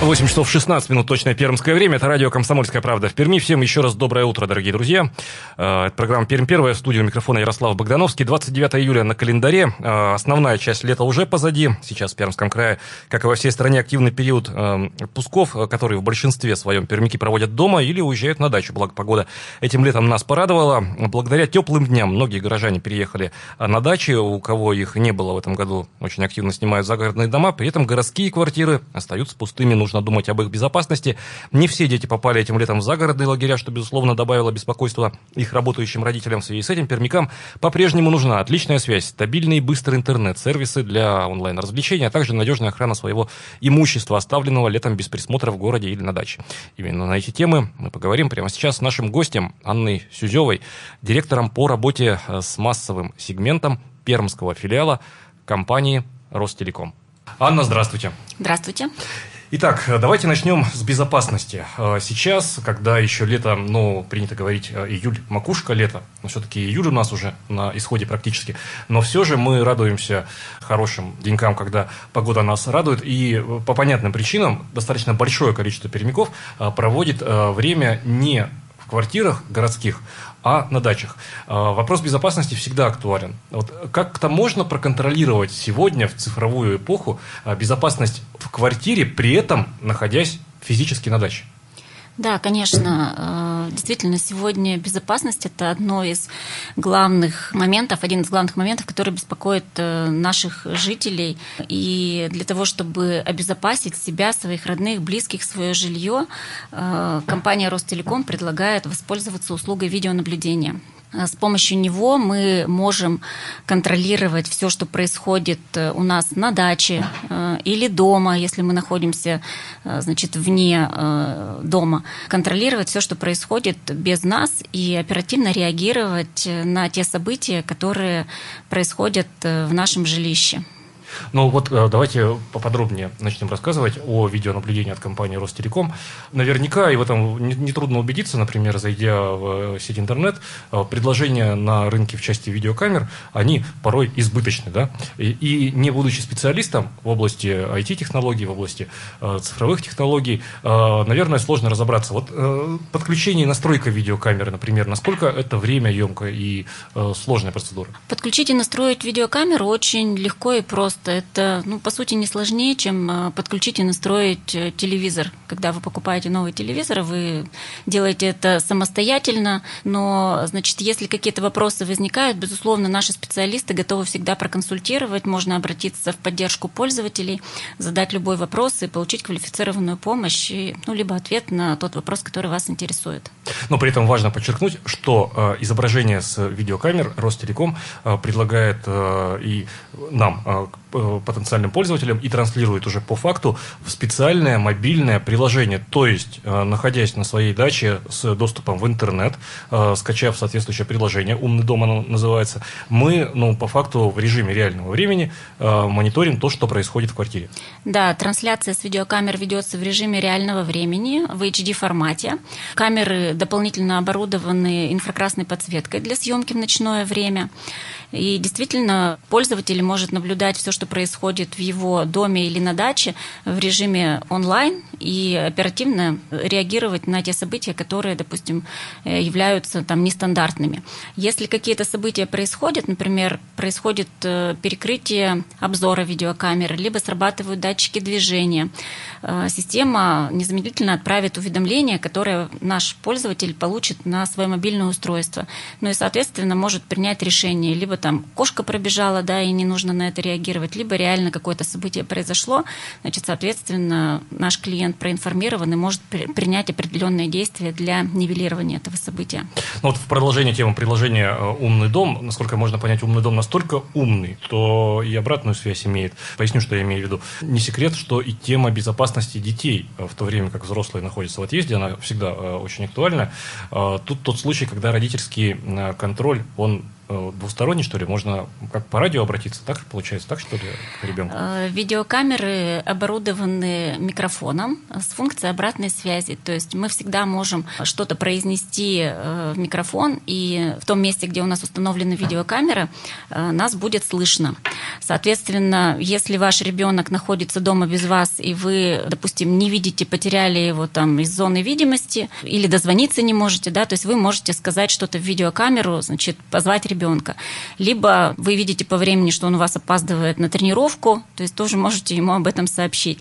8 часов 16 минут, точное пермское время. Это радио «Комсомольская правда» в Перми. Всем еще раз доброе утро, дорогие друзья. Э, это программа «Пермь первая». В студии микрофона Ярослав Богдановский. 29 июля на календаре. Э, основная часть лета уже позади. Сейчас в Пермском крае, как и во всей стране, активный период э, отпусков, которые в большинстве своем пермики проводят дома или уезжают на дачу. Благо погода этим летом нас порадовала. Благодаря теплым дням многие горожане переехали на дачи. У кого их не было в этом году, очень активно снимают загородные дома. При этом городские квартиры остаются пустыми. Нужно нужно думать об их безопасности. Не все дети попали этим летом в загородные лагеря, что, безусловно, добавило беспокойства их работающим родителям. В связи с этим пермякам по-прежнему нужна отличная связь, стабильный и быстрый интернет, сервисы для онлайн-развлечений, а также надежная охрана своего имущества, оставленного летом без присмотра в городе или на даче. Именно на эти темы мы поговорим прямо сейчас с нашим гостем Анной Сюзевой, директором по работе э, с массовым сегментом пермского филиала компании Ростелеком. Анна, здравствуйте. Здравствуйте. Итак, давайте начнем с безопасности. Э, сейчас, когда еще лето, ну, принято говорить э, июль, макушка лета, но все-таки июль у нас уже на исходе практически, но все же мы радуемся хорошим денькам, когда погода нас радует, и по понятным причинам достаточно большое количество пермяков э, проводит время не в квартирах городских, а на дачах. А, вопрос безопасности всегда актуален. Вот как-то можно проконтролировать сегодня, в цифровую эпоху, а, безопасность в квартире, при этом находясь физически на даче? Да, конечно. Э, действительно, сегодня безопасность – это одно из главных моментов, один из главных моментов, который беспокоит э, наших жителей. И для того, чтобы обезопасить себя, своих родных, близких, свое жилье, э, компания Ростелеком предлагает воспользоваться услугой видеонаблюдения. Э, с помощью него мы можем контролировать все, что происходит э, у нас на даче э, или дома, если мы находимся значит, вне дома. Контролировать все, что происходит без нас и оперативно реагировать на те события, которые происходят в нашем жилище. Ну вот э, давайте поподробнее начнем рассказывать о видеонаблюдении от компании Ростелеком. Наверняка, и в этом нетрудно убедиться, например, зайдя в э, сеть интернет, э, предложения на рынке в части видеокамер, они порой избыточны. Да? И, не будучи специалистом в области IT-технологий, в области цифровых технологий, наверное, сложно разобраться. Вот подключение и настройка видеокамеры, например, насколько это время емкая и сложная процедура? Подключить и настроить видеокамеру очень легко и просто просто. Это, ну, по сути, не сложнее, чем э, подключить и настроить э, телевизор. Когда вы покупаете новый телевизор, вы делаете это самостоятельно, но, значит, если какие-то вопросы возникают, безусловно, наши специалисты готовы всегда проконсультировать, можно обратиться в поддержку пользователей, задать любой вопрос и получить квалифицированную помощь, и, ну, либо ответ на тот вопрос, который вас интересует. Но при этом важно подчеркнуть, что э, изображение с видеокамер Ростелеком предлагает и нам, потенциальным пользователям и транслирует уже по факту в специальное мобильное приложение. То есть, э, находясь на своей даче с доступом в интернет, э, скачав соответствующее приложение, «Умный дом» оно называется, мы, ну, по факту в режиме реального времени мониторим то, что происходит в квартире. Да, трансляция с видеокамер ведется в режиме реального времени в HD формате. Камеры дополнительно оборудованы инфракрасной подсветкой для съемки в ночное время. И действительно, пользователь может наблюдать все, что происходит в его доме или на даче в режиме онлайн и оперативно реагировать на те события, которые, допустим, э, являются там нестандартными. Если какие-то события происходят, например, происходит э, перекрытие обзора видеокамеры, либо срабатывают датчики движения, э, система незамедлительно отправит уведомление, которое наш пользователь получит на свое мобильное устройство. Ну и, соответственно, может принять решение либо там кошка пробежала, да, и не нужно на это реагировать, либо реально какое-то событие произошло, значит, соответственно, наш клиент проинформирован и может принять определенные действия для нивелирования этого события. Ну вот в продолжение темы приложения э, «Умный дом», насколько можно понять, «Умный дом» настолько умный, то и обратную связь имеет. Поясню, что я имею в виду. Не секрет, что и тема безопасности детей э, в то время, как взрослые находятся в отъезде, она всегда э, очень актуальна. Тут тот случай, когда родительский контроль, он двусторонний, что ли? Можно как по радио обратиться, так получается, так что ли, к ребенку? Видеокамеры оборудованы микрофоном с функцией обратной связи. То есть мы всегда можем что-то произнести в микрофон, и в том месте, где у нас установлена видеокамера, нас будет слышно. Соответственно, если ваш ребенок находится дома без вас, и вы, допустим, не видите, потеряли его там из зоны видимости, или дозвониться не можете, да, то есть вы можете сказать что-то в видеокамеру, значит, позвать ребенка. Либо вы видите по времени, что он у вас опаздывает на тренировку, то есть тоже можете ему об этом сообщить.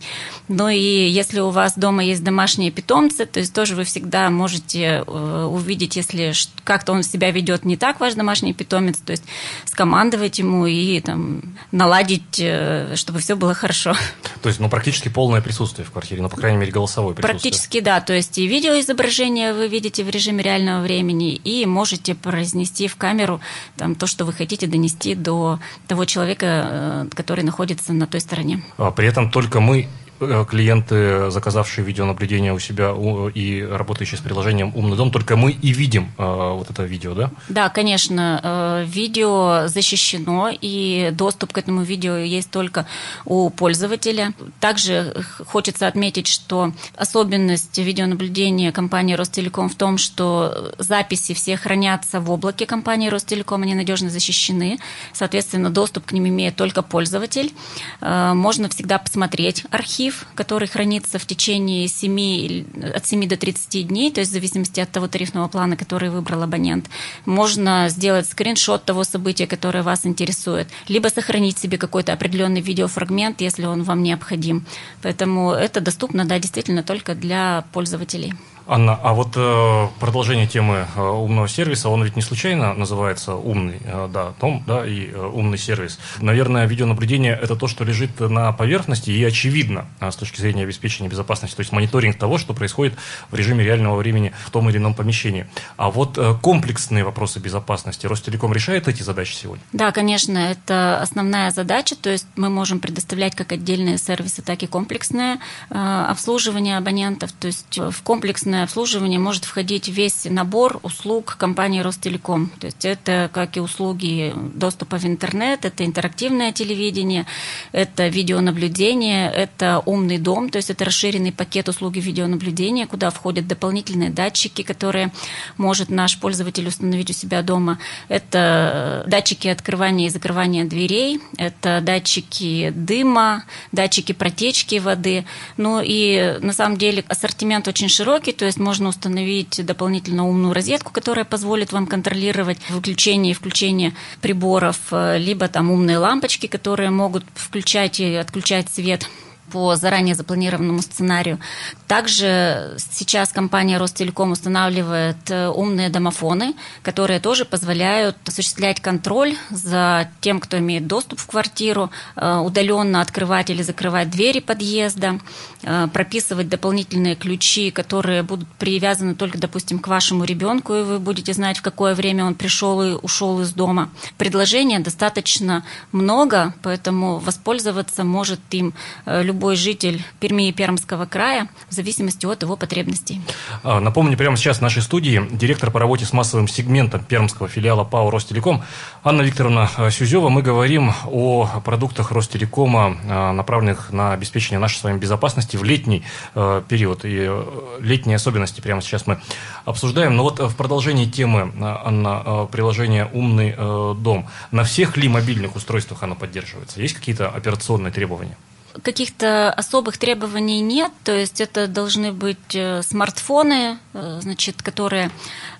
Но и если у вас дома есть домашние питомцы, то есть тоже вы всегда можете э, увидеть, если как-то он себя ведет не так, ваш домашний питомец, то есть скомандовать ему и там наладить, э, чтобы все было хорошо. То есть, ну, практически полное присутствие в квартире, ну, по крайней мере, голосовое присутствие. Практически, да. То есть и видеоизображение вы видите в режиме реального времени, и можете произнести в камеру там, то, что вы хотите донести до того человека, э, который находится на той стороне. А при этом только мы клиенты, заказавшие видеонаблюдение у себя и работающие с приложением «Умный дом», только мы и видим э, вот это видео, да? Да, конечно. Э, видео защищено, и доступ к этому видео есть только у пользователя. Также хочется отметить, что особенность видеонаблюдения компании «Ростелеком» в том, что записи все хранятся в облаке компании «Ростелеком», они надежно защищены. Соответственно, доступ к ним имеет только пользователь. Можно всегда посмотреть архив, архив, который хранится в течение 7, от 7 до 30 дней, то есть в зависимости от того тарифного плана, который выбрал абонент. Можно сделать скриншот того события, которое вас интересует, либо сохранить себе какой-то определенный видеофрагмент, если он вам необходим. Поэтому это доступно, да, действительно только для пользователей. Анна, а вот э, продолжение темы э, умного сервиса, он ведь не случайно называется умный, э, да, том, да, и э, умный сервис. Наверное, видеонаблюдение – это то, что лежит на поверхности и очевидно э, с точки зрения обеспечения безопасности, то есть мониторинг того, что происходит в режиме реального времени в том или ином помещении. А вот э, комплексные вопросы безопасности Ростелеком решает эти задачи сегодня? Да, конечно, это основная задача, то есть мы можем предоставлять как отдельные сервисы, так и комплексное э, обслуживание абонентов, то есть в комплексное Комплексное обслуживание может входить весь набор услуг компании Ростелеком. То есть это как и услуги доступа в интернет, это интерактивное телевидение, это видеонаблюдение, это умный дом, то есть это расширенный пакет услуги видеонаблюдения, куда входят дополнительные датчики, которые может наш пользователь установить у себя дома. Это датчики открывания и закрывания дверей, это датчики дыма, датчики протечки воды. Ну и на самом деле ассортимент очень широкий, то есть можно установить дополнительно умную розетку, которая позволит вам контролировать выключение и включение приборов, э, либо там умные лампочки, которые могут включать и отключать свет по заранее запланированному сценарию. Также сейчас компания Ростелеком устанавливает э, умные домофоны, которые тоже позволяют осуществлять контроль за тем, кто имеет доступ в квартиру, э, удаленно открывать или закрывать двери подъезда, э, прописывать дополнительные ключи, которые будут привязаны только, допустим, к вашему ребенку, и вы будете знать, в какое время он пришел и ушел из дома. Предложений достаточно много, поэтому воспользоваться может им любой любой житель Перми и Пермского края в зависимости от его потребностей. А, напомню, прямо сейчас в нашей студии директор по работе с массовым сегментом пермского филиала ПАО «Ростелеком» Анна Викторовна а, Сюзева. Мы говорим о продуктах Ростелекома, а, направленных на обеспечение нашей с вами безопасности в летний период. И летние особенности прямо сейчас мы обсуждаем. Но вот в продолжении темы, Анна, приложение «Умный дом». На всех ли мобильных устройствах оно поддерживается? Есть какие-то операционные требования? Каких-то особых требований нет, то есть это должны быть э, смартфоны, э, значит, которые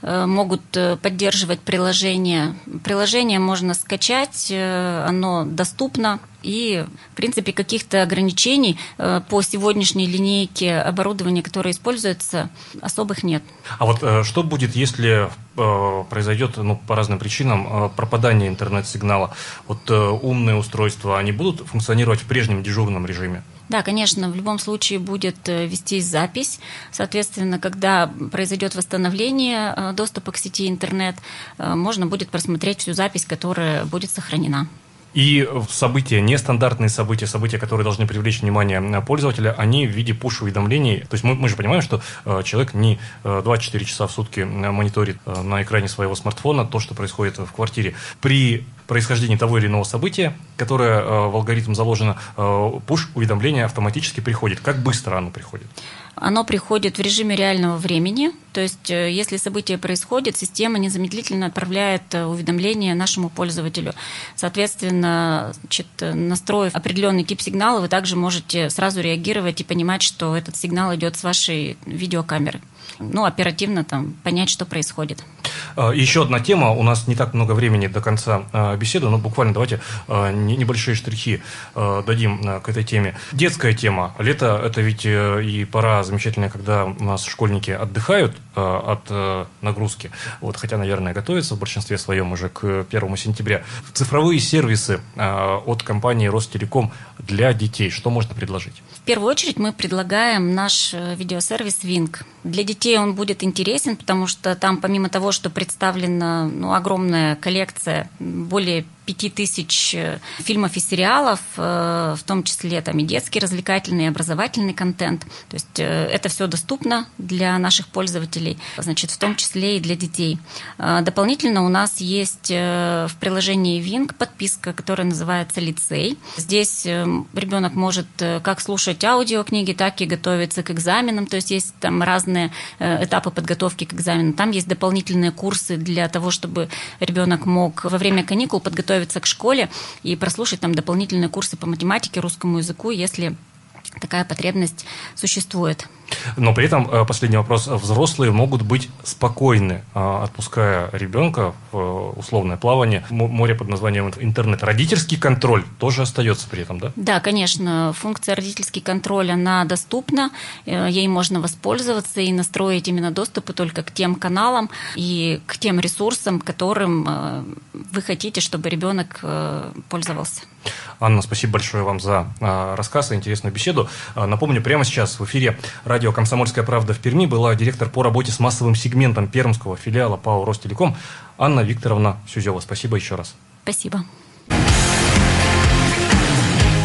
э, могут поддерживать приложение. Приложение можно скачать, оно доступно и, в принципе, каких-то ограничений э, по сегодняшней линейке оборудования, которое используется, особых нет. А вот э, что будет, если э, произойдет ну, по разным причинам пропадание интернет-сигнала? Вот умные устройства, они будут функционировать в прежнем дежурном режиме? Да, конечно, в любом случае будет вестись запись. Соответственно, когда произойдет восстановление доступа к сети интернет, можно будет просмотреть всю запись, которая будет сохранена. И события, нестандартные события, события, которые должны привлечь внимание пользователя, они в виде пуш-уведомлений. То есть мы, мы же понимаем, что э, человек не э, 24 часа в сутки мониторит э, на экране своего смартфона то, что происходит в квартире. При происхождении того или иного события, которое э, в алгоритм заложено, э, пуш-уведомление автоматически приходит. Как быстро оно приходит? Оно приходит в режиме реального времени, то есть э, если событие происходит, система незамедлительно отправляет уведомление нашему пользователю. Соответственно, значит, настроив определенный тип сигнала, вы также можете сразу реагировать и понимать, что этот сигнал идет с вашей видеокамеры. Ну, оперативно там понять, что происходит. А, еще одна тема. У нас не так много времени до конца а, беседы, но буквально давайте а, небольшие штрихи дадим к этой теме. Детская тема. Лето – это ведь э, и пора замечательная, когда у нас школьники отдыхают от э, нагрузки. Вот, хотя, наверное, готовятся в большинстве своем уже к первому сентября. Цифровые сервисы от компании Ростелеком для детей. Что можно предложить? В первую очередь мы предлагаем наш э, видеосервис Wink. Для детей он будет интересен, потому что там помимо того, что представлена ну, огромная коллекция, более пяти тысяч э, фильмов и сериалов, э, в том числе там и детский, развлекательный, и образовательный контент. То есть э, это все доступно для наших пользователей, значит, в том числе и для детей. Дополнительно у нас есть в приложении Wing подписка, которая называется «Лицей». Здесь ребенок может как слушать аудиокниги, так и готовиться к экзаменам. То есть есть там разные этапы подготовки к экзаменам. Там есть дополнительные курсы для того, чтобы ребенок мог во время каникул подготовить готовиться к школе и прослушать там дополнительные курсы по математике, русскому языку, если такая потребность существует. Но при этом, э, последний вопрос, взрослые могут быть спокойны, а, отпуская ребенка в э, условное плавание, море под названием интернет. Родительский контроль тоже остается при этом, да? Да, конечно. Функция родительский контроль, она доступна, э, ей можно воспользоваться и настроить именно доступы только к тем каналам и к тем ресурсам, которым вы хотите, чтобы ребенок пользовался. Анна, спасибо большое вам за рассказ и интересную беседу. Напомню, прямо сейчас в эфире радио радио «Комсомольская правда» в Перми была директор по работе с массовым сегментом пермского филиала ПАО «Ростелеком» Анна Викторовна Сюзева. Спасибо еще раз. Спасибо.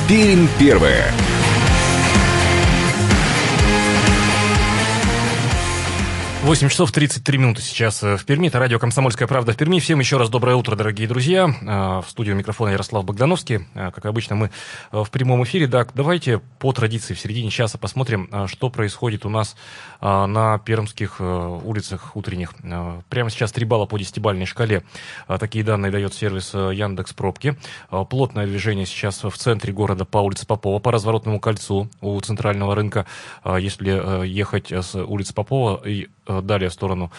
Пермь первая. 8 часов 33 минуты сейчас э, в Перми. Это радио «Комсомольская правда» в Перми. Всем еще раз доброе утро, дорогие друзья. Э, в студию микрофона Ярослав Богдановский. Э, как обычно, мы в прямом эфире. Да, давайте по традиции в середине часа посмотрим, что происходит у нас на пермских улицах утренних. Прямо сейчас 3 балла по десятибальной шкале. Такие данные дает сервис Яндекс Пробки. Плотное движение сейчас в центре города по улице Попова, по разворотному кольцу у центрального рынка. Если ехать с улицы Попова и далее в сторону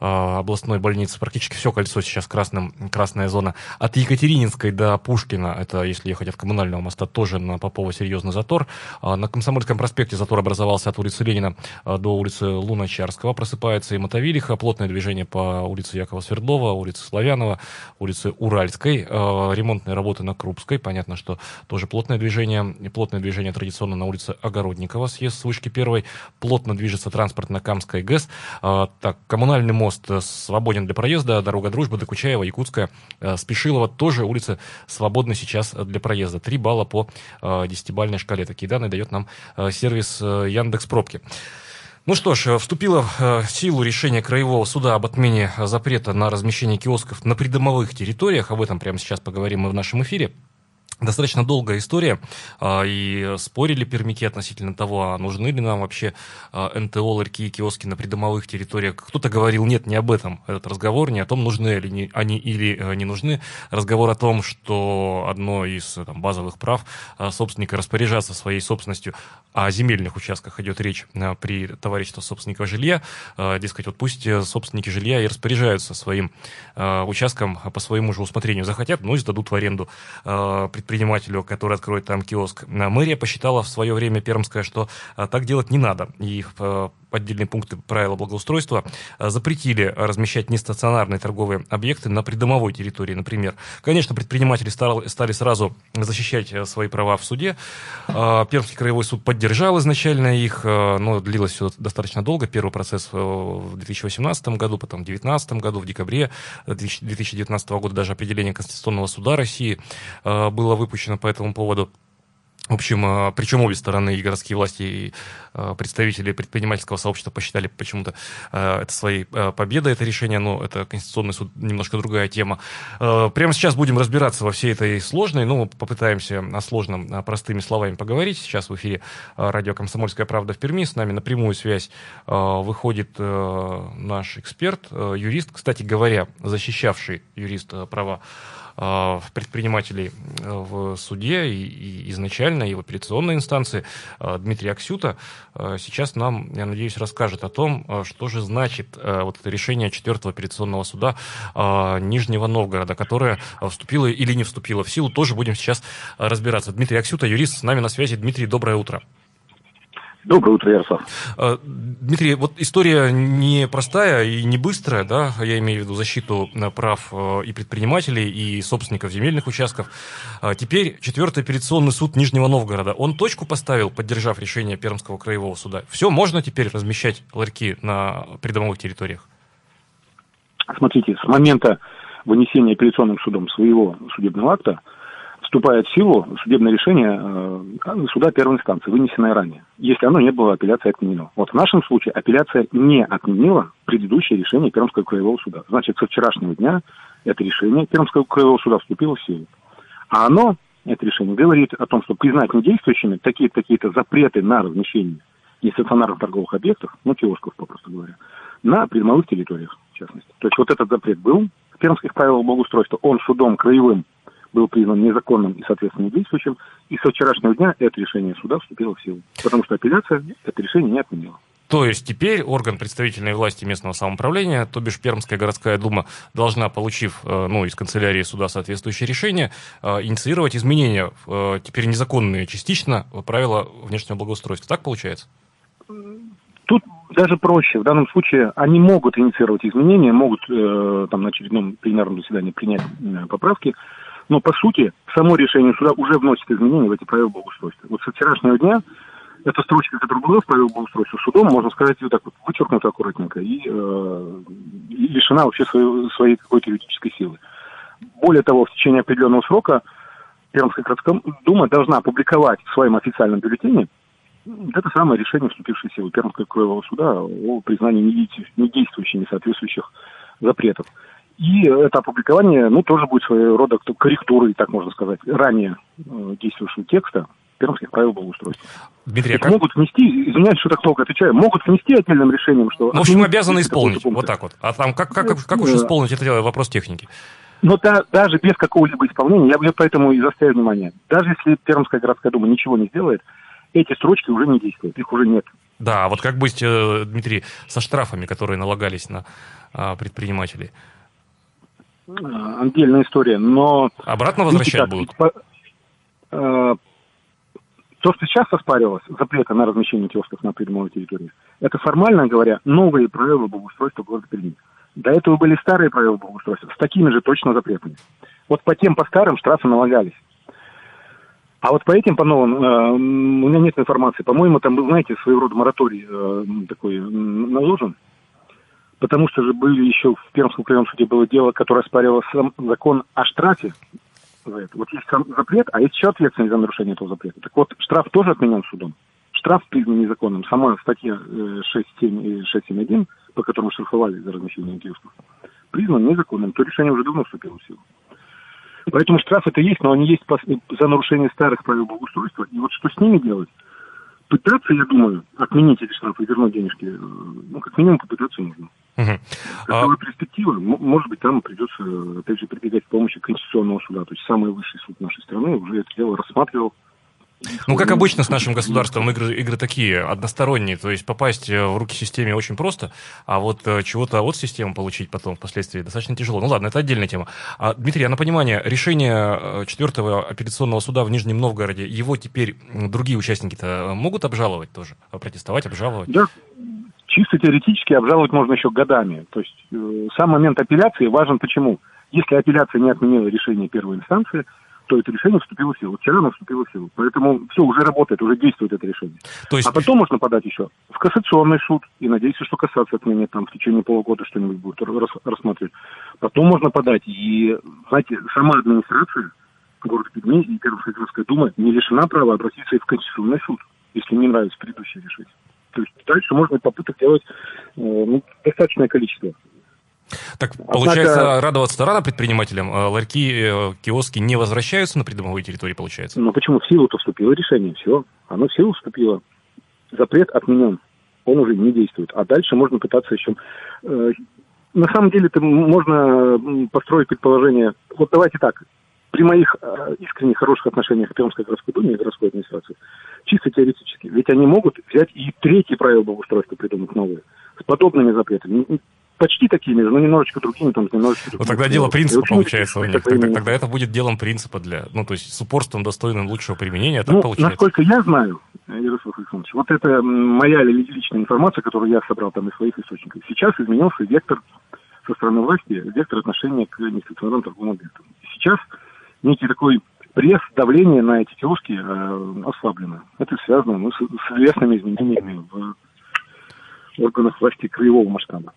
областной больницы. Практически все кольцо сейчас красным, красная зона. От Екатерининской до Пушкина, это если ехать от коммунального моста, тоже на Попова серьезный затор. А, на Комсомольском проспекте затор образовался от улицы Ленина а, до улицы Луначарского. Просыпается и Мотовилиха. Плотное движение по улице Якова Свердлова, улице Славянова, улице Уральской. Ремонтные работы на Крупской. Понятно, что тоже плотное движение. И плотное движение традиционно на улице Огородникова, съезд с вышки первой. Плотно движется транспорт на Камской ГЭС. Так, коммунальный мост мост э, свободен для проезда, дорога Дружбы, Докучаева, Якутская, э, Спешилова, тоже улицы свободны сейчас для проезда. Три балла по э, десятибальной шкале. Такие данные дает нам сервис Яндекс Пробки. Ну что ж, вступило в силу решение Краевого суда об отмене запрета на размещение киосков на придомовых территориях. Об этом прямо сейчас поговорим мы в нашем эфире. Достаточно долгая история, а, и спорили пермики относительно того, а нужны ли нам вообще а, НТО, ларьки и киоски на придомовых территориях. Кто-то говорил, нет, не об этом этот разговор, не о том, нужны ли они или э, не нужны. Разговор о том, что одно из там, базовых прав а, собственника распоряжаться своей собственностью, о земельных участках идет речь при товариществе собственников жилья, дескать, вот пусть э, собственники жилья и распоряжаются своим участком по своему же усмотрению. Захотят, ну и сдадут в аренду предпринимателю, который откроет там киоск. Мэрия посчитала в свое время Пермская, что а, так делать не надо. И отдельные пункты правила благоустройства запретили размещать нестационарные торговые объекты на придомовой территории, например. Конечно, предприниматели стали сразу защищать свои права в суде. Пермский краевой суд поддержал изначально их, но длилось все достаточно долго. Первый процесс в 2018 году, потом в 2019 году, в декабре 2019 года даже определение Конституционного суда России было выпущено по этому поводу. В общем, а, причем обе стороны, и городские власти, и а, представители предпринимательского сообщества посчитали почему-то а, это своей победой, это решение, но это Конституционный суд, немножко другая тема. Прямо сейчас будем разбираться во всей этой сложной, ну, попытаемся о сложном простыми словами поговорить. Сейчас в эфире радио «Комсомольская правда» в Перми. С нами на прямую связь выходит наш эксперт, юрист, кстати говоря, защищавший юрист права предпринимателей э, в суде и, изначально, и в операционной инстанции а, Дмитрий Аксюта сейчас нам, я надеюсь, расскажет о том, что же значит вот это решение четвертого операционного суда Нижнего Новгорода, которое вступило или не вступило в силу. Тоже будем сейчас разбираться. Дмитрий Аксюта, юрист, с нами на связи. Дмитрий, доброе утро. Доброе утро, Ярослав. А, Дмитрий, вот история не простая и не быстрая, да, я имею в виду защиту э, прав э, и предпринимателей, и собственников земельных участков. А, теперь четвертый операционный суд Нижнего Новгорода, он точку поставил, поддержав решение Пермского краевого суда. Все, можно теперь размещать ларьки на придомовых территориях? Смотрите, с момента вынесения апелляционным судом своего судебного акта вступает в силу судебное решение э, суда первой инстанции, вынесенное ранее, если оно не было апелляцией отменено. Вот в нашем случае апелляция не отменила предыдущее решение Пермского краевого суда. Значит, со вчерашнего дня это решение Пермского краевого суда вступило в силу. А оно, это решение, говорит о том, что признать недействующими такие-то такие запреты на размещение нестационарных торговых объектов, ну, киосков, попросту говоря, на придомовых территориях, в частности. То есть вот этот запрет был пермских правилах благоустройства, он судом краевым был признан незаконным и, соответственно, действующим. И со вчерашнего дня это решение суда вступило в силу. Потому что апелляция это решение не отменила. То есть теперь орган представительной власти местного самоуправления, то бишь Пермская городская дума, должна, получив э, ну, из канцелярии суда соответствующее решение, э, инициировать изменения, э, теперь незаконные частично, правила внешнего благоустройства. Так получается? Тут даже проще. В данном случае они могут инициировать изменения, могут там, на очередном пленарном заседании принять поправки, но, по сути, само решение суда уже вносит изменения в эти правила благоустройства. Вот со вчерашнего дня эта строчка, которая была в правилах благоустройства судом, можно сказать, вот так вот вычеркнута аккуратненько и, э, и лишена вообще своей, своей какой-то юридической силы. Более того, в течение определенного срока Пермская городская дума должна опубликовать в своем официальном бюллетене это самое решение, вступившее в силу Пермского краевого суда о признании недействующими соответствующих запретов. И это опубликование, ну, тоже будет своего рода корректурой, так можно сказать, ранее э, действующего текста пермских правил благоустройства. Дмитрий, а как... Могут внести, извиняюсь, что так долго отвечаю, могут внести отдельным решением, что... Ну, в общем, обязаны исполнить, вот так вот. А там как, как, как уж исполнить это вопрос техники? Но да, даже без какого-либо исполнения, я, я поэтому и заостряю внимание, даже если Пермская городская дума ничего не сделает, эти строчки уже не действуют, их уже нет. Да, а вот как быть, э, Дмитрий, со штрафами, которые налагались на а, предпринимателей? Э, отдельная история, но... Обратно возвращать будут? По, э, то, что сейчас оспаривалось, запрета на размещение киосков на придомовой территории, это, формально говоря, новые правила благоустройства города Перми. До этого были старые правила благоустройства с такими же точно запретами. Вот по тем, по старым штрафы налагались. А вот по этим, по новым, э, у меня нет информации. По-моему, там был, знаете, своего рода мораторий э, такой наложен. Потому что же были еще в Пермском краевом суде было дело, которое оспаривало сам закон о штрафе за это. Вот есть запрет, а есть еще ответственность за нарушение этого запрета. Так вот, штраф тоже отменен судом. Штраф признан незаконным. Сама статья 6.7 и 6.7.1, по которому штрафовали за размещение киосков, признан незаконным. То решение уже давно вступило в силу. Поэтому штраф это есть, но они есть за нарушение старых правил благоустройства. И вот что с ними делать? Пытаться, я думаю, отменить эти штрафы и вернуть денежки, э, ну, как минимум попытаться нужно. Угу. Какова а... перспектива? Может быть, там придется, опять же, прибегать к помощи Конституционного суда. То есть самый высший суд нашей страны уже это дело рассматривал. Ну, как обычно с нашим государством, игры, игры такие, односторонние, то есть попасть э, в руки системе очень просто, а вот э, чего-то от системы получить потом впоследствии достаточно тяжело. Ну ладно, это отдельная тема. А, Дмитрий, а на понимание, решение четвертого апелляционного суда в Нижнем Новгороде, его теперь другие участники-то могут обжаловать тоже? Протестовать, обжаловать? Да, чисто теоретически обжаловать можно еще годами. То есть э, сам момент апелляции важен почему? Если апелляция не отменила решение первой инстанции, то это решение вступило в силу. Вчера оно вступило в силу. Поэтому все, уже работает, уже действует это решение. То есть... А потом можно подать еще в кассационный суд. И надеюсь, что касаться отменит там в течение полугода что-нибудь будет рассматривать. Потом можно подать. И, знаете, сама администрация города Перми и Пермская дума не лишена права обратиться и в Конституционный суд, если не нравится предыдущее решение. То есть дальше можно попыток делать э, ну, достаточное количество. Так, получается, Однако... радоваться рано предпринимателям. А ларьки, э, киоски не возвращаются на придомовые территории, получается? Ну, почему? В силу-то вступило решение, все. Оно в силу вступило. Запрет отменен. Он уже не действует. А дальше можно пытаться еще... На самом деле, это можно построить предположение... Вот давайте так. При моих э, искренних хороших отношениях к Пермской городской думе и городской администрации, чисто теоретически, ведь они могут взять и третье правило благоустройства придумать новые, с подобными запретами почти такими же, но немножечко другими, там, немножечко другими. Ну, тогда дело принципа получается у них. Тогда, тогда это будет делом принципа для, ну, то есть с упорством достойным лучшего применения, так ну, получается? насколько я знаю, Ярослав Александрович, вот это моя личная информация, которую я собрал там из своих источников. Сейчас изменился вектор со стороны власти, вектор отношения к нестационарным торговым объектам. Сейчас некий такой пресс, давление на эти киоски э, ослаблено. Это связано ну, с, с известными изменениями в органах власти краевого масштаба.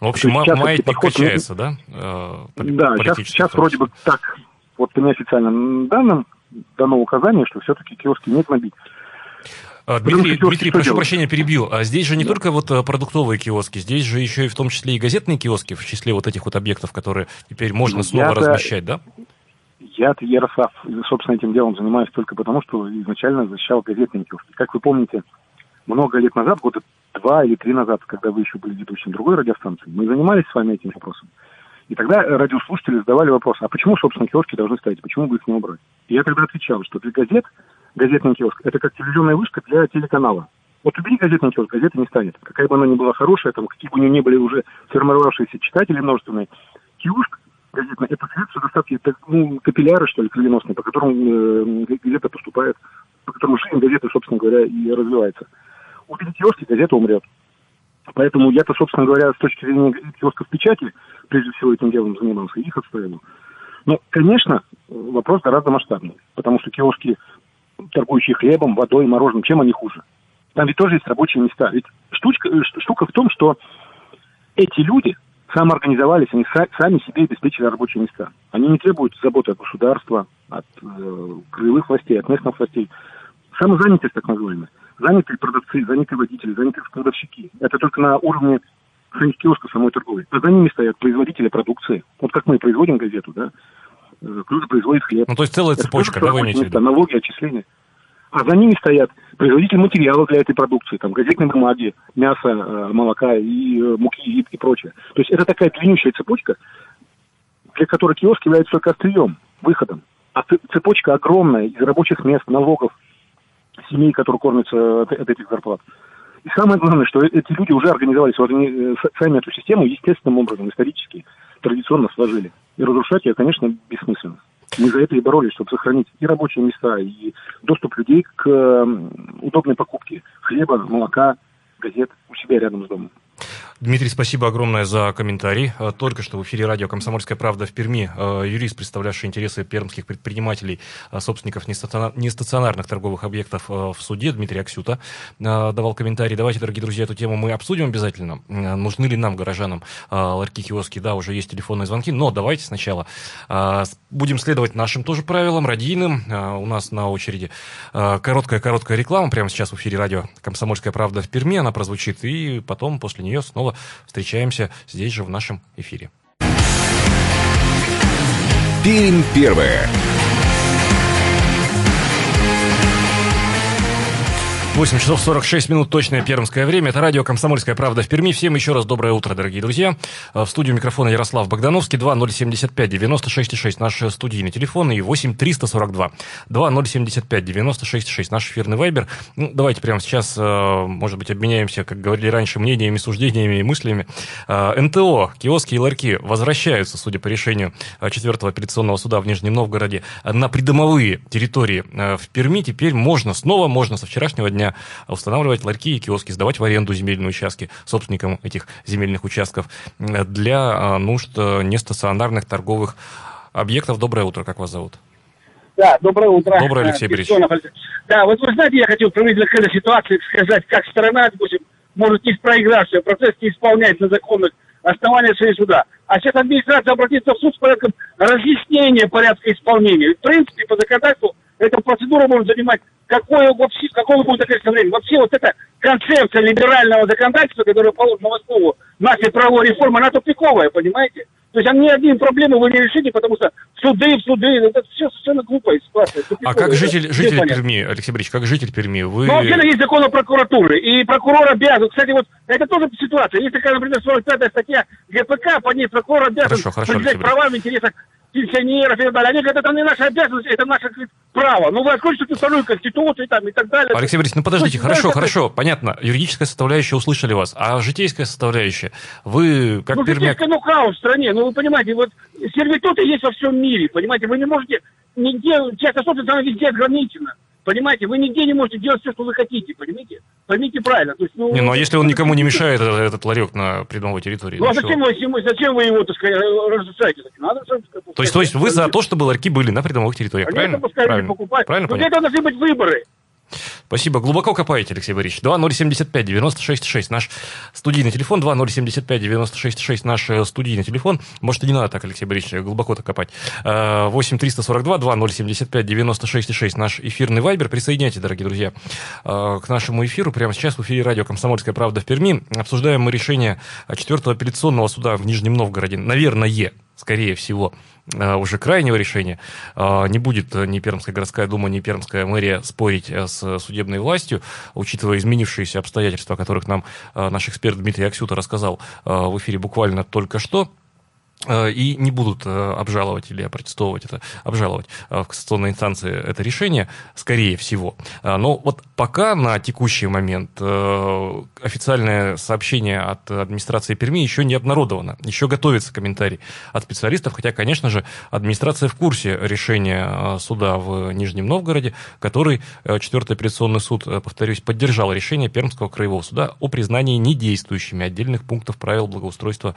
В общем, сейчас маятник подход... качается, да? Э, да, сейчас, сейчас вроде бы так, вот по неофициальным данным дано указание, что все-таки киоски нет набить. А, Дмитрий, Дмитрий прошу делать? прощения, перебил. А здесь же не да. только вот э, продуктовые киоски, здесь же еще и в том числе и газетные киоски, в числе вот этих вот объектов, которые теперь можно ну, снова размещать, да? Я-то, Ярослав, собственно, этим делом занимаюсь только потому, что изначально защищал газетные киоски. Как вы помните, много лет назад, года два или три назад, когда вы еще были ведущим другой радиостанции, мы занимались с вами этим вопросом. И тогда радиослушатели задавали вопрос, а почему, собственно, киоски должны стоять, почему бы их не убрать? И я тогда отвечал, что для газет газетный киоск – это как телевизионная вышка для телеканала. Вот убери газетный киоск, газета не станет. Какая бы она ни была хорошая, там, какие бы у нее ни были уже сформировавшиеся читатели множественные, киоск газетный – это средство доставки, это, ну, капилляры, что ли, кровеносные, по которым э, газета поступает, по которому жизнь газеты, собственно говоря, и развивается убили киоски, газета умрет. Поэтому я-то, собственно говоря, с точки зрения киосков печати, прежде всего этим делом занимался, их отстаивал. Но, конечно, вопрос гораздо масштабнее, потому что киоски, торгующие хлебом, водой, мороженым, чем они хуже? Там ведь тоже есть рабочие места. Ведь штучка, э, штука в том, что эти люди самоорганизовались, они сами себе обеспечили рабочие места. Они не требуют заботы от государства, от э, краевых властей, от местных властей. Самозанятость так называемая занятые продавцы, занятые водители, занятые продавщики. Это только на уровне самих киосков самой торговли. А за ними стоят производители продукции. Вот как мы производим газету, да, э, кто-то производит хлеб. Ну, то есть целая цепочка, да, вы имеете в виду? Налоги, отчисления. А за ними стоят производители материала для этой продукции, там, газетной бумаги, мяса, э, молока и э, муки и, прочее. То есть это такая длиннющая цепочка, для которой киоск является только острием, выходом. А цепочка огромная из рабочих мест, налогов, семей, которые кормятся от, от этих зарплат. И самое главное, что эти люди уже э, сами эту систему естественным образом, исторически, традиционно сложили. И разрушать ее, конечно, бессмысленно. Мы за это и боролись, чтобы сохранить и рабочие места, и доступ людей к удобной покупке хлеба, молока, газет у себя рядом с домом. Дмитрий, спасибо огромное за комментарий. Э, только что в эфире радио «Комсомольская правда» в Перми э, юрист, представлявший интересы пермских предпринимателей, э, собственников нестационарных торговых объектов в суде, Дмитрий Аксюта, давал комментарий. Давайте, дорогие друзья, эту тему мы обсудим обязательно. Нужны ли нам, горожанам, ларьки, киоски? Да, уже есть телефонные звонки, но давайте сначала будем следовать нашим тоже правилам, радийным. У нас на очереди короткая-короткая реклама прямо сейчас в эфире радио «Комсомольская правда» в Перми. Она прозвучит, и потом после нее снова встречаемся здесь же в нашем эфире. Пермь первое. 8 часов 46 минут, точное пермское время. Это радио «Комсомольская правда» в Перми. Всем еще раз доброе утро, дорогие друзья. В студию микрофона Ярослав Богдановский, 2075 96 6, наш студийный телефон, и 8 342 2075 96 6, наш эфирный вайбер. Ну, давайте прямо сейчас, э, может быть, обменяемся, как говорили раньше, мнениями, суждениями и мыслями. Э, НТО, киоски и ларьки возвращаются, судя по решению 4 апелляционного суда в Нижнем Новгороде, на придомовые территории э, в Перми. Теперь можно снова, можно со вчерашнего дня устанавливать ларьки и киоски, сдавать в аренду земельные участки собственникам этих земельных участков для нужд нестационарных торговых объектов. Доброе утро, как вас зовут? Да, доброе утро. Доброе, Алексей Борисович. Да, вот вы знаете, я хотел приблизительно к этой ситуации сказать, как сторона, допустим, может не проигравшая, процесс не исполняет на законных основаниях своей суда. А сейчас администрация обратится в суд с порядком разъяснения порядка исполнения. В принципе, по законодательству эта процедура может занимать какое вообще, какого будет количество времени. Вообще вот эта концепция либерального законодательства, которая положена в основу нашей правовой реформы, она тупиковая, понимаете? То есть ни одни проблемы вы не решите, потому что суды, суды, это все совершенно глупая ситуация. А как житель, житель Перми, Алексей Борисович, как житель Перми, вы... Ну, вообще есть закон о прокуратуре, и прокурор обязан, кстати, вот это тоже ситуация. Есть такая, например, 45 статья ГПК, по ней прокурор обязан хорошо, хорошо, права в интересах пенсионеров и так далее. Они говорят, это не наша обязанность, это наше говорит, право. Ну, вы откроете вторую конституцию там, и так далее. Алексей Борисович, ну подождите, есть, хорошо, хорошо, это... понятно. Юридическая составляющая услышали вас, а житейская составляющая, вы как ну, пермяк... Ну, хаос в стране, ну, вы понимаете, вот сервитуты есть во всем мире, понимаете, вы не можете, нигде, часто собственность, она везде ограничена. Понимаете, вы нигде не можете делать все, что вы хотите, понимаете? Поймите правильно. То есть, ну, не, ну а если он никому не мешает, этот, этот ларек на придомовой территории? Ну, а зачем вы, зачем вы его, так сказать, разрушаете? Надо, то есть, то есть вы за то, чтобы ларьки были на придомовых территориях, Конечно, правильно? пускай правильно. покупать. Правильно Но для этого должны быть выборы. Спасибо. Глубоко копаете, Алексей Борисович. 2075 96 6 наш студийный телефон. 2075 96 6 наш э, студийный телефон. Может, и не надо так, Алексей Борисович, глубоко-то копать. 8 342 2075 96 6 наш эфирный вайбер. Присоединяйтесь, дорогие друзья, э, к нашему эфиру. Прямо сейчас в эфире радио «Комсомольская правда» в Перми. Обсуждаем мы решение 4 апелляционного суда в Нижнем Новгороде. Наверное, скорее всего, э, уже крайнего решения. Э, не будет ни Пермская городская дума, ни Пермская мэрия спорить э, с судебной властью, учитывая изменившиеся обстоятельства, о которых нам наш эксперт Дмитрий Аксюта рассказал в эфире буквально только что. Э, и не будут э, обжаловать или протестовывать это, обжаловать э, в кассационной инстанции это решение, скорее всего. Но вот пока на текущий момент официальное сообщение от администрации Перми еще не обнародовано. Еще готовится комментарий от специалистов, хотя, конечно же, администрация в курсе решения суда в Нижнем Новгороде, который четвертый апелляционный суд, повторюсь, поддержал решение Пермского краевого суда о признании недействующими отдельных пунктов правил благоустройства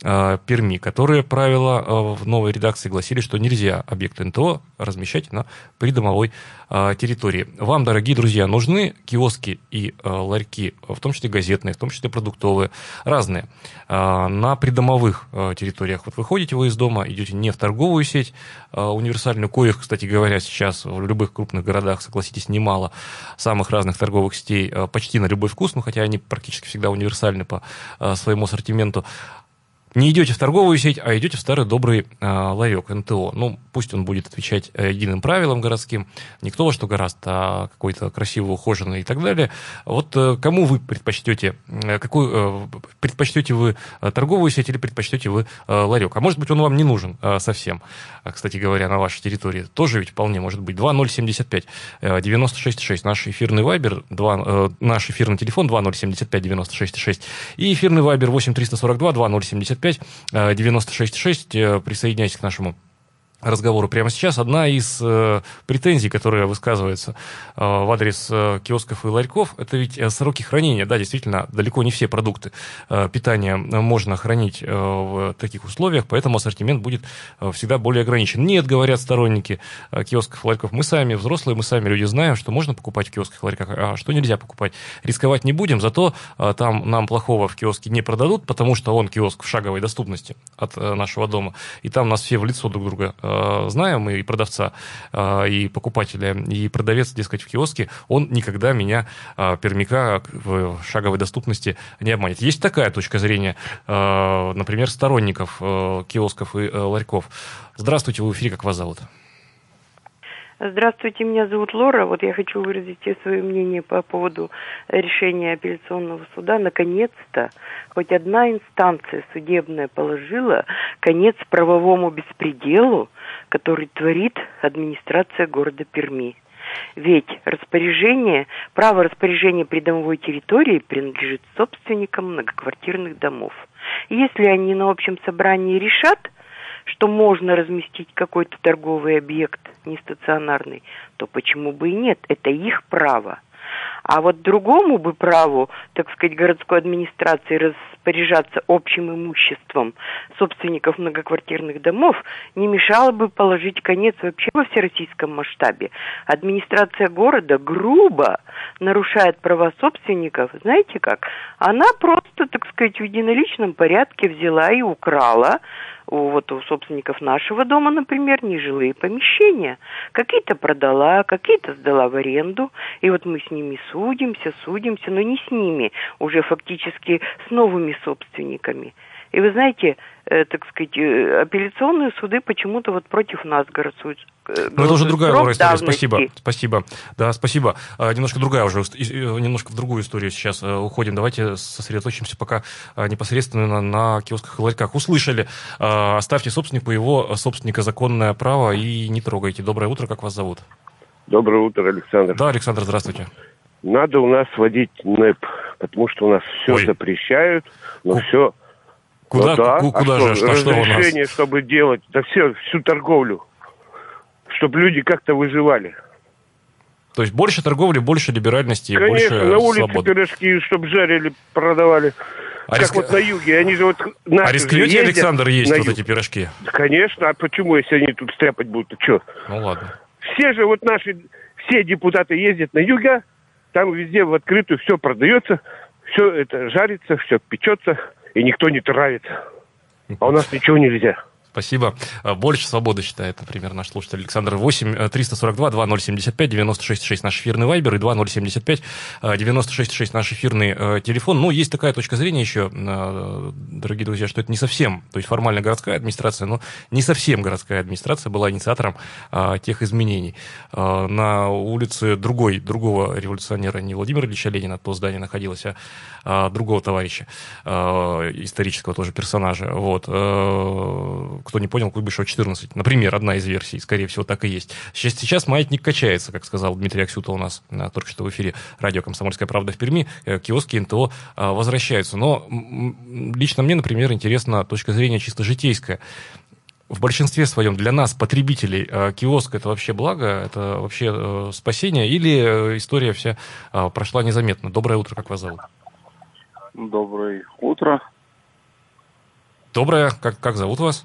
Перми, которые которые правила э, в новой редакции гласили, что нельзя объект НТО размещать на придомовой э, территории. Вам, дорогие друзья, нужны киоски и э, ларьки, в том числе газетные, в том числе продуктовые, разные, на придомовых территориях. Вот выходите вы из дома, идете не в торговую сеть универсальную, коих, кстати говоря, сейчас в любых крупных городах, согласитесь, немало самых разных торговых сетей, почти на любой вкус, ну хотя они практически всегда универсальны по своему ассортименту, не идете в торговую сеть, а идете в старый добрый э, ларек НТО. Ну, пусть он будет отвечать э, единым правилам городским, не кто во что гораст, а какой-то красиво ухоженный и так далее. Вот э, кому вы предпочтете, э, какую, э, предпочтете вы э, торговую сеть или предпочтете вы э, ларек? А может быть, он вам не нужен э, совсем, э, кстати говоря, на вашей территории. Тоже ведь вполне может быть. 2075 э, 966 наш эфирный вайбер, 2, э, наш эфирный телефон 2075 966 и эфирный вайбер 8342 2075 95 96 6. Присоединяйтесь к нашему разговору прямо сейчас. Одна из э, претензий, которая высказывается э, в адрес э, киосков и ларьков, это ведь э, сроки хранения. Да, действительно, далеко не все продукты э, питания можно хранить э, в таких условиях, поэтому ассортимент будет э, всегда более ограничен. Нет, говорят сторонники э, киосков и ларьков, мы сами взрослые, мы сами люди знаем, что можно покупать в киосках и ларьках, а что нельзя покупать. Рисковать не будем, зато э, там нам плохого в киоске не продадут, потому что он киоск в шаговой доступности от э, нашего дома, и там нас все в лицо друг друга э, знаем, и продавца, э, и покупателя, и продавец, дескать, в киоске, он никогда меня, э, пермяка, в шаговой доступности не обманет. Есть такая точка зрения, например, сторонников киосков и ларьков. Здравствуйте, вы в эфире, как вас зовут? Здравствуйте, меня зовут Лора. Вот я хочу выразить свое мнение по поводу решения апелляционного суда. Наконец-то хоть одна инстанция судебная положила конец правовому беспределу, который творит администрация города Перми. Ведь распоряжение, право распоряжения придомовой территории принадлежит собственникам многоквартирных домов. Если они на общем собрании решат, что можно разместить какой-то торговый объект нестационарный, то почему бы и нет? Это их право. А вот другому бы праву, так сказать, городской администрации распоряжаться общим имуществом собственников многоквартирных домов не мешало бы положить конец вообще во всероссийском масштабе. Администрация города грубо нарушает права собственников. Знаете как? Она просто, так сказать, в единоличном порядке взяла и украла у, вот у собственников нашего дома, например, нежилые помещения. Какие-то продала, какие-то сдала в аренду. И вот мы с ними судимся, судимся, но не с ними, уже фактически с новыми собственниками. И вы знаете, э, так сказать, э, апелляционные суды почему-то вот против нас голосуют. Э, Но это уже другая Лора история. Спасибо. Спасибо. Да, спасибо. А, немножко другая уже, немножко в другую историю сейчас уходим. Давайте сосредоточимся пока непосредственно на киосках и ларьках. Услышали. Оставьте собственнику его собственника законное право и не трогайте. Доброе утро, как вас зовут? Доброе утро, Александр. Да, Александр, здравствуйте. Надо у нас вводить НЭП, потому что у нас все Ой. запрещают, но Ку- все Куда, ну, да. куда а же? Что, что у нас? чтобы делать, да все, всю торговлю, чтобы люди как-то выживали. То есть больше торговли, больше либеральности, Конечно, больше на улице свободы. пирожки, чтобы жарили, продавали. А как риск... вот на юге, они же вот... А рискнете, Александр, есть вот эти пирожки? Конечно, а почему, если они тут стряпать будут, то что? Ну ладно. Все же вот наши, все депутаты ездят на юге, там везде в открытую все продается, все это жарится, все печется и никто не травит. А у нас ничего нельзя. Спасибо. А, больше свободы считает, например, наш слушатель Александр. 8 342 2075 96 6 наш эфирный вайбер и 2075 96 6 наш эфирный э, телефон. Но есть такая точка зрения еще, э, дорогие друзья, что это не совсем, то есть формально городская администрация, но не совсем городская администрация была инициатором э, тех изменений. Э, на улице другой, другого революционера, не Владимира Ильича Ленина, то здание находилось, а, другого товарища, э, исторического тоже персонажа. Вот. Э, кто не понял, Куйбышева 14. Например, одна из версий, скорее всего, так и есть. Сейчас, сейчас маятник качается, как сказал Дмитрий Аксюта у нас на, только что в эфире радио «Комсомольская правда» в Перми. Э, киоски НТО а, возвращаются. Но лично мне, например, интересна точка зрения чисто житейская в большинстве своем для нас, потребителей, э, киоск это вообще благо, это вообще э, спасение, или история вся прошла незаметно? Доброе утро, как вас зовут? Доброе утро. Доброе. Как, как зовут вас?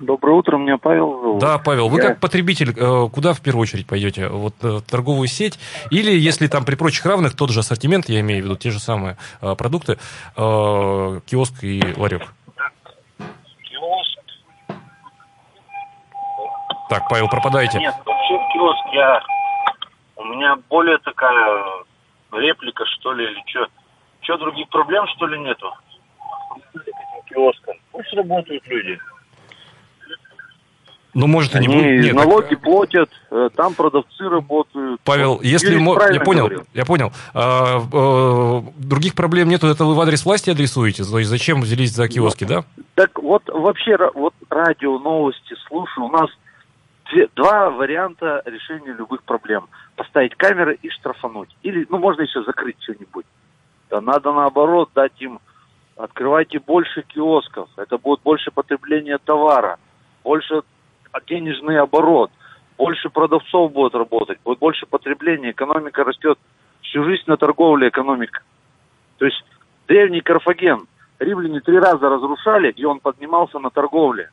Доброе утро, меня Павел зовут. Да, Павел, вы Я... как потребитель, э, куда в первую очередь пойдете? Вот э, в торговую сеть или, если там при прочих равных, тот же ассортимент, я имею в виду те же самые э, продукты, киоск и ларек? Киоск. Так, Павел, пропадаете. Нет, вообще в киоск я... У меня более такая реплика, что ли, или что? Что, других проблем, что ли, нету? Работают люди. Ну, может, они, они Нет, налоги так... платят, э, там продавцы работают. Павел, вот, если мо... я понял, говорил. я понял. А, а, других проблем нету, это вы в адрес власти адресуете? То есть зачем взялись за киоски, да? Так вот вообще вот радио, новости слушаю. У нас две, два варианта решения любых проблем: поставить камеры и штрафануть, или ну можно еще закрыть что-нибудь. Да надо наоборот дать им Открывайте больше киосков. Это будет больше потребления товара, больше денежный оборот, больше продавцов будет работать, будет больше потребления, экономика растет. Всю жизнь на торговле экономика. То есть древний Карфаген римляне три раза разрушали, и он поднимался на торговле.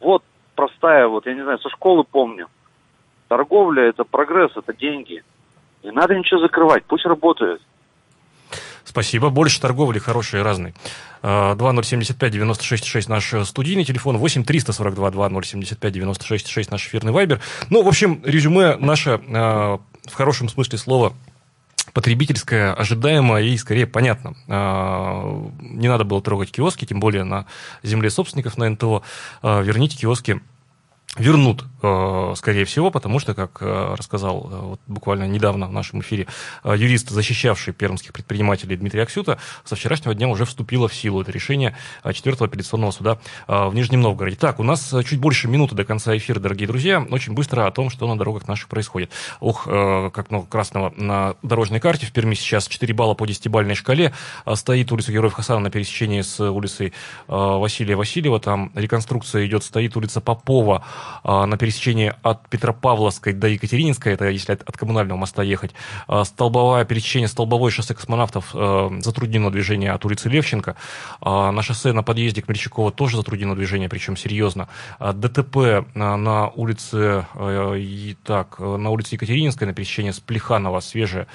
Вот простая, вот я не знаю, со школы помню. Торговля это прогресс, это деньги. Не надо ничего закрывать, пусть работает. Спасибо. Больше торговли хорошей и разной. 2075-96-6 наш студийный телефон, 8 342 2075 96 6 наш эфирный вайбер. Ну, в общем, резюме наше а, в хорошем смысле слова потребительское, ожидаемо и скорее понятно. А, не надо было трогать киоски, тем более на земле собственников на НТО. А, верните киоски вернут, э, скорее всего, потому что, как э, рассказал э, вот буквально недавно в нашем эфире юрист, защищавший пермских предпринимателей Дмитрий Аксюта, со вчерашнего дня уже вступило в силу это решение 4 апелляционного суда в Нижнем Новгороде. Так, у нас чуть больше минуты до конца эфира, дорогие друзья. Очень быстро о том, что на дорогах наших происходит. Ох, как много красного на дорожной карте. В Перми сейчас 4 балла по 10-бальной шкале. Стоит улица Героев Хасана на пересечении с улицей Василия Васильева. Там реконструкция идет. Стоит улица Попова на пересечении от Петропавловской до Екатерининской, это если от, от коммунального моста ехать. Столбовое пересечение Столбовой шоссе космонавтов затруднено движение от улицы Левченко. На шоссе на подъезде к Мельчакова тоже затруднено движение, причем серьезно. ДТП на улице, так, на улице Екатерининской, на пересечении с Плеханова, свежее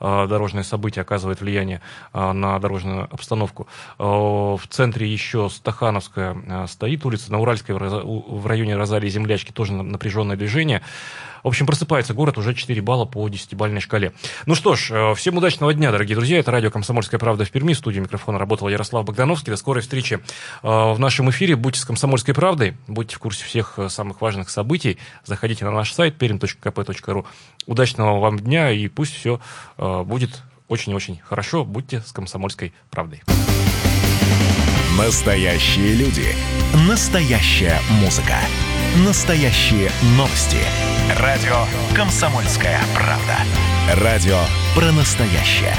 дорожное событие оказывает влияние на дорожную обстановку. В центре еще Стахановская стоит улица, на Уральской в районе Розалии Землячки тоже напряженное движение. В общем, просыпается город уже 4 балла по 10-бальной шкале. Ну что ж, э, всем удачного дня, дорогие друзья. Это радио «Комсомольская правда» в Перми. В студии микрофона работал Ярослав Богдановский. До скорой встречи э, в нашем эфире. Будьте с «Комсомольской правдой», будьте в курсе всех э, самых важных событий. Заходите на наш сайт perim.kp.ru. Удачного вам дня и пусть все будет очень-очень хорошо. Будьте с «Комсомольской правдой». Настоящие люди. Настоящая музыка. Настоящие новости. Радио «Комсомольская правда». Радио про настоящее.